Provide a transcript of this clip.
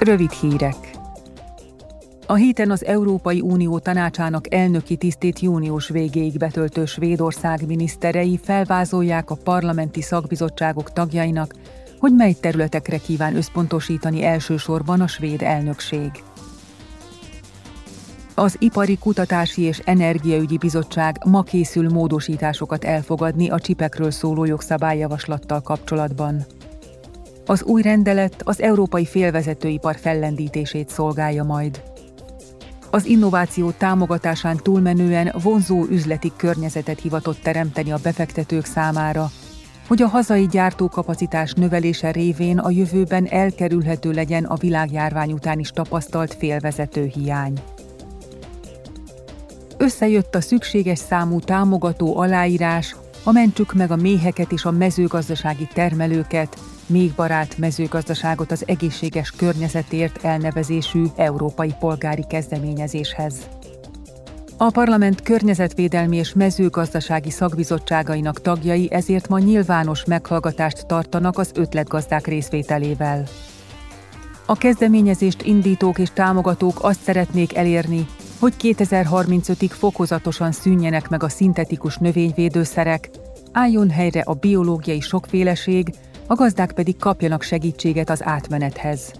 Rövid hírek. A héten az Európai Unió tanácsának elnöki tisztét június végéig betöltő Svédország miniszterei felvázolják a parlamenti szakbizottságok tagjainak, hogy mely területekre kíván összpontosítani elsősorban a svéd elnökség. Az Ipari Kutatási és Energiaügyi Bizottság ma készül módosításokat elfogadni a csipekről szóló jogszabályjavaslattal kapcsolatban. Az új rendelet az európai félvezetőipar fellendítését szolgálja majd. Az innováció támogatásán túlmenően vonzó üzleti környezetet hivatott teremteni a befektetők számára, hogy a hazai gyártókapacitás növelése révén a jövőben elkerülhető legyen a világjárvány után is tapasztalt félvezető hiány. Összejött a szükséges számú támogató aláírás, a mentsük meg a méheket és a mezőgazdasági termelőket, még barát mezőgazdaságot az egészséges környezetért elnevezésű európai polgári kezdeményezéshez. A parlament környezetvédelmi és mezőgazdasági szakbizottságainak tagjai ezért ma nyilvános meghallgatást tartanak az ötletgazdák részvételével. A kezdeményezést indítók és támogatók azt szeretnék elérni, hogy 2035-ig fokozatosan szűnjenek meg a szintetikus növényvédőszerek, álljon helyre a biológiai sokféleség, a gazdák pedig kapjanak segítséget az átmenethez.